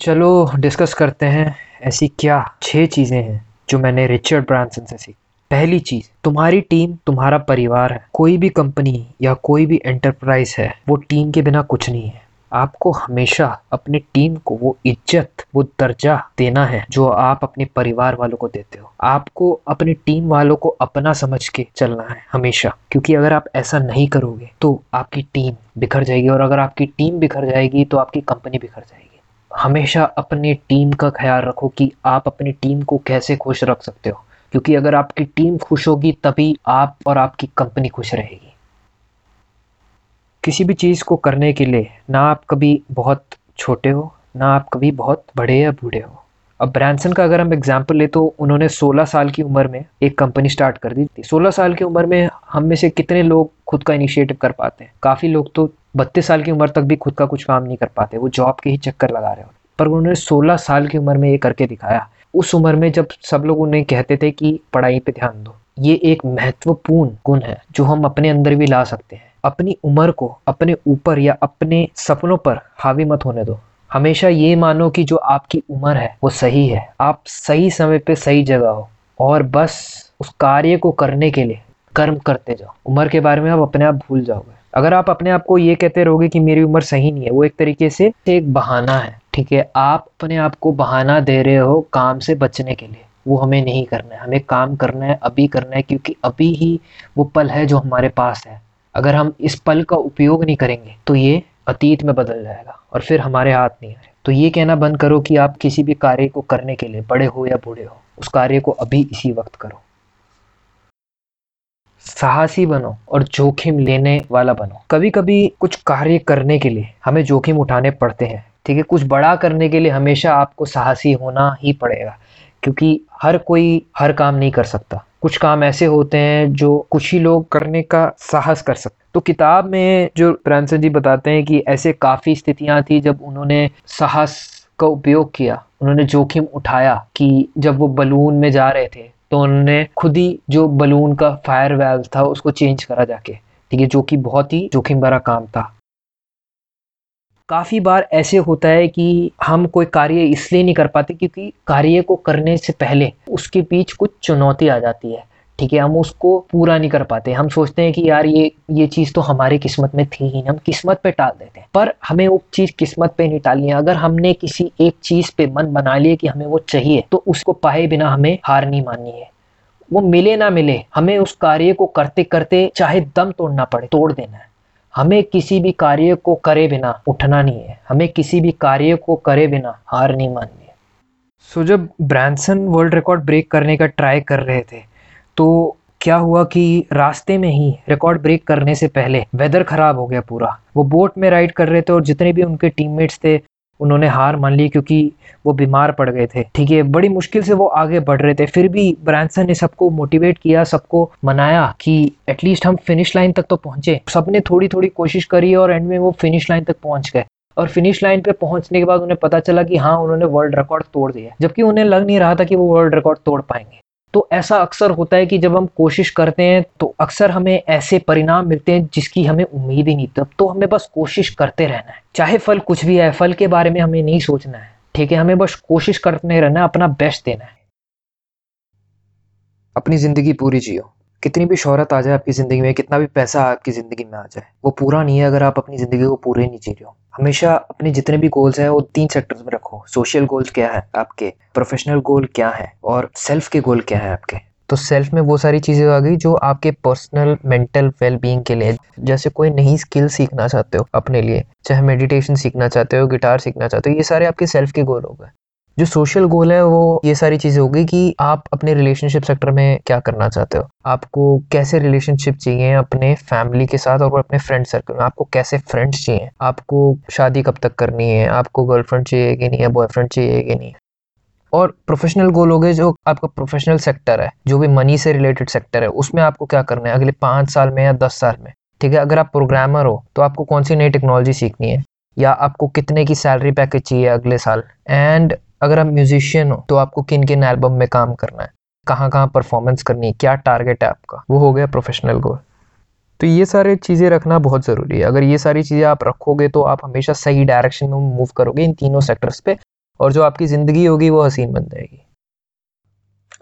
चलो डिस्कस करते हैं, ऐसी क्या छह चीज़ें हैं जो मैंने रिचर्ड ब्रांसन से सीखी। पहली चीज़, तुम्हारी टीम तुम्हारा परिवार है। कोई भी कंपनी या कोई भी एंटरप्राइज है, वो टीम के बिना कुछ नहीं है। आपको हमेशा अपनी टीम को वो इज़्ज़त, वो दर्जा देना है जो आप अपने परिवार वालों को देते हो। आपको अपनी टीम वालों को अपना समझ के चलना है हमेशा, क्योंकि अगर आप ऐसा नहीं करोगे तो आपकी टीम बिखर जाएगी। और अगर आपकी टीम बिखर जाएगी तो आपकी कंपनी बिखर जाएगी। हमेशा अपनी टीम का ख्याल रखो कि आप अपनी टीम को कैसे खुश रख सकते हो। क्योंकि अगर आपकी टीम खुश होगी, तभी आप और आपकी कंपनी खुश रहेगी। किसी भी चीज़ को करने के लिए ना आप कभी बहुत छोटे हो, ना आप कभी बहुत बड़े या बूढ़े हो। अब ब्रांसन का अगर हम एग्ज़ाम्पल ले तो उन्होंने 16 साल की उम्र में एक कंपनी स्टार्ट कर दी थी। 16 साल की उम्र में हम में से कितने लोग खुद का इनिशिएटिव कर पाते हैं? काफ़ी लोग तो बत्तीस साल की उम्र तक भी खुद का कुछ काम नहीं कर पाते, वो जॉब के ही चक्कर लगा रहे हो पर उन्होंने 16 साल की उम्र में ये करके दिखाया। उस उम्र में जब सब लोग उन्हें कहते थे कि पढ़ाई पे ध्यान दो, ये एक महत्वपूर्ण गुण है जो हम अपने अंदर भी ला सकते हैं। अपनी उम्र को अपने ऊपर या अपने सपनों पर हावी मत होने दो। हमेशा ये मानो कि जो आपकी उम्र है, वो सही है। आप सही समय पे सही जगह हो और बस उस कार्य को करने के लिए कर्म करते जाओ। उम्र के बारे में आप अपने आप भूल जाओगे। अगर आप अपने आप को ये कहते रहोगे कि मेरी उम्र सही नहीं है, वो एक तरीके से एक बहाना है, ठीक है? आप अपने आप को बहाना दे रहे हो काम से बचने के लिए। वो हमें नहीं करना है, हमें काम करना है, अभी करना है, क्योंकि अभी ही वो पल है जो हमारे पास है। अगर हम इस पल का उपयोग नहीं करेंगे तो ये अतीत में बदल जाएगा और फिर हमारे हाथ नहीं आए। तो ये कहना बंद करो कि आप किसी भी कार्य को करने के लिए बड़े हो या बूढ़े हो, उस कार्य को अभी इसी वक्त करो। साहसी बनो और जोखिम लेने वाला बनो। कभी कभी कुछ कार्य करने के लिए हमें जोखिम उठाने पड़ते हैं, ठीक है? कुछ बड़ा करने के लिए हमेशा आपको साहसी होना ही पड़ेगा, क्योंकि हर कोई हर काम नहीं कर सकता। कुछ काम ऐसे होते हैं जो कुछ ही लोग करने का साहस कर सकते तो किताब में जो प्रेमचंद जी बताते हैं कि ऐसे काफ़ी स्थितियाँ थी जब उन्होंने साहस का उपयोग किया, उन्होंने जोखिम उठाया कि जब वो बलून में जा रहे थे तो उन्होंने खुद ही जो बलून का फायर वेल्व था, उसको चेंज करा जाके। ठीक है, जो कि बहुत ही जोखिम भरा काम था। काफ़ी बार ऐसे होता है कि हम कोई कार्य इसलिए नहीं कर पाते क्योंकि कार्य को करने से पहले उसके बीच कुछ चुनौती आ जाती है। ठीक है हम उसको पूरा नहीं कर पाते। हम सोचते हैं कि यार ये ये चीज़ तो हमारे किस्मत में थी ही नहीं हम किस्मत पे टाल देते हैं। पर हमें वो चीज़ किस्मत पे नहीं टालनी है। अगर हमने किसी एक चीज़ पे मन बना लिया कि हमें वो चाहिए तो उसको पाए बिना हमें हार नहीं माननी है। वो मिले ना मिले हमें उस कार्य को करते करते चाहे दम तोड़ना पड़े तोड़ देना है। हमें किसी भी कार्य को करे बिना उठना नहीं है। हमें किसी भी कार्य को करे बिना हार नहीं माननी है। सो so, जब ब्रांसन वर्ल्ड रिकॉर्ड ब्रेक करने का ट्राई कर रहे थे तो क्या हुआ कि रास्ते में ही रिकॉर्ड ब्रेक करने से पहले वेदर ख़राब हो गया पूरा। वो बोट में राइड कर रहे थे और जितने भी उनके टीममेट्स थे, उन्होंने हार मान ली क्योंकि वो बीमार पड़ गए थे। ठीक है, बड़ी मुश्किल से वो आगे बढ़ रहे थे। फिर भी ब्रांसन ने सबको मोटिवेट किया, सबको मनाया कि एटलीस्ट हम फिनिश लाइन तक तो पहुँचे। सबने थोड़ी थोड़ी कोशिश करी और एंड में वो फिनिश लाइन तक पहुँच गए। और फिनिश लाइन पे पहुँचने के बाद उन्हें पता चला कि हाँ उन्होंने वर्ल्ड रिकॉर्ड तोड़ दिया जबकि उन्हें लग नहीं रहा था कि वो वर्ल्ड रिकॉर्ड तोड़ पाएँगे। तो ऐसा अक्सर होता है कि जब हम कोशिश करते हैं तो अक्सर हमें ऐसे परिणाम मिलते हैं जिसकी हमें उम्मीद ही नहीं। तब तो हमें बस कोशिश करते रहना है। चाहे फल कुछ भी है, फल के बारे में हमें नहीं सोचना है, ठीक है? हमें बस कोशिश करते रहना अपना बेस्ट देना है। अपनी ज़िंदगी पूरी जियो। कितनी भी शोहरत आ जाए आपकी ज़िंदगी में, कितना भी पैसा आपकी ज़िंदगी में आ जाए, वो पूरा नहीं है अगर आप अपनी ज़िंदगी को पूरे नहीं जी रहे हो। हमेशा अपने जितने भी गोल्स हैं, वो तीन सेक्टर्स में रखो। सोशल गोल्स क्या है आपके? प्रोफेशनल गोल क्या है? और सेल्फ के गोल क्या है आपके? तो सेल्फ में वो सारी चीज़ें आ गई जो आपके पर्सनल मेंटल वेलबींग के लिए जैसे कोई नई स्किल सीखना चाहते हो अपने लिए, चाहे मेडिटेशन सीखना चाहते हो गिटार सीखना चाहते हो, ये सारे आपके सेल्फ के गोल हो गए। जो सोशल गोल है, वो ये सारी चीज़ें होगी कि आप अपने रिलेशनशिप सेक्टर में क्या करना चाहते हो? आपको कैसे रिलेशनशिप चाहिए अपने फैमिली के साथ और अपने फ्रेंड सर्कल में? आपको कैसे फ्रेंड्स चाहिए? आपको शादी कब तक करनी है? आपको गर्लफ्रेंड चाहिए कि नहीं? है बॉयफ्रेंड चाहिए कि नहीं? और प्रोफेशनल गोल हो गए जो आपका प्रोफेशनल सेक्टर है, जो भी मनी से रिलेटेड सेक्टर है, उसमें आपको क्या करना है अगले पाँच साल में या दस साल में? ठीक है, अगर आप प्रोग्रामर हो तो आपको कौन सी नई टेक्नोलॉजी सीखनी है? या आपको कितने की सैलरी पैकेज चाहिए अगले साल? एंड अगर आप म्यूजिशियन हो तो आपको किन किन एल्बम में काम करना है? कहाँ कहाँ परफॉर्मेंस करनी है? क्या टारगेट है आपका? वो हो गया प्रोफेशनल गोल तो ये सारी चीज़ें रखना बहुत ज़रूरी है। अगर ये सारी चीज़ें आप रखोगे तो आप हमेशा सही डायरेक्शन में मूव करोगे इन तीनों सेक्टर्स पे और जो आपकी ज़िंदगी होगी, वो हसीन बन जाएगी।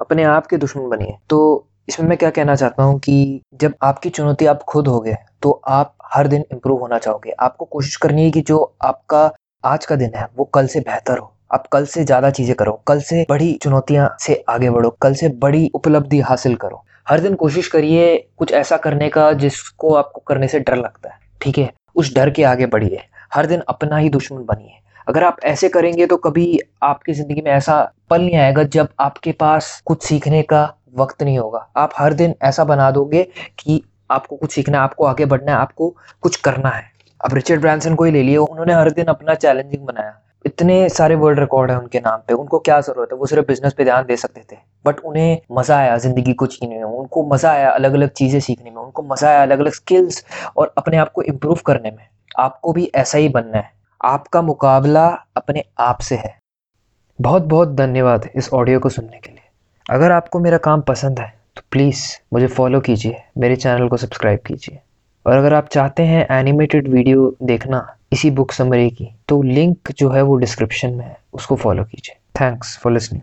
अपने आप के दुश्मन बनिए। तो इसमें मैं क्या कहना चाहता हूँ कि जब आपकी चुनौती आप खुद हो गए तो आप हर दिन इम्प्रूव होना चाहोगे। आपको कोशिश करनी है कि जो आपका आज का दिन है, वो कल से बेहतर हो। आप कल से ज़्यादा चीज़ें करो, कल से बड़ी चुनौतियाँ से आगे बढ़ो, कल से बड़ी उपलब्धि हासिल करो। हर दिन कोशिश करिए कुछ ऐसा करने का जिसको आपको करने से डर लगता है, ठीक है? उस डर के आगे बढ़िए, हर दिन अपना ही दुश्मन बनिए। अगर आप ऐसे करेंगे तो कभी आपकी ज़िंदगी में ऐसा पल नहीं आएगा जब आपके पास कुछ सीखने का वक्त नहीं होगा। आप हर दिन ऐसा बना दोगे कि आपको कुछ सीखना है, आपको आगे बढ़ना है, आपको कुछ करना है। अब रिचर्ड ब्रांसन को ही ले लिए उन्होंने हर दिन अपना चैलेंजिंग बनाया। इतने सारे वर्ल्ड रिकॉर्ड है उनके नाम पे। उनको क्या ज़रूरत है? वो सिर्फ़ बिज़नेस पे ध्यान दे सकते थे। बट उन्हें मज़ा आया, ज़िंदगी को जीने में उनको मज़ा आया अलग अलग चीज़ें सीखने में। उनको मज़ा आया अलग अलग स्किल्स और अपने आप को इम्प्रूव करने में। आपको भी ऐसा ही बनना है। आपका मुकाबला अपने आप से है। बहुत बहुत धन्यवाद इस ऑडियो को सुनने के लिए। अगर आपको मेरा काम पसंद है तो प्लीज़ मुझे फॉलो कीजिए। मेरे चैनल को सब्सक्राइब कीजिए। और अगर आप चाहते हैं एनिमेटेड वीडियो देखना इसी बुक समरी की। तो लिंक जो है वो डिस्क्रिप्शन में है, उसको फॉलो कीजिए। Thanks for listening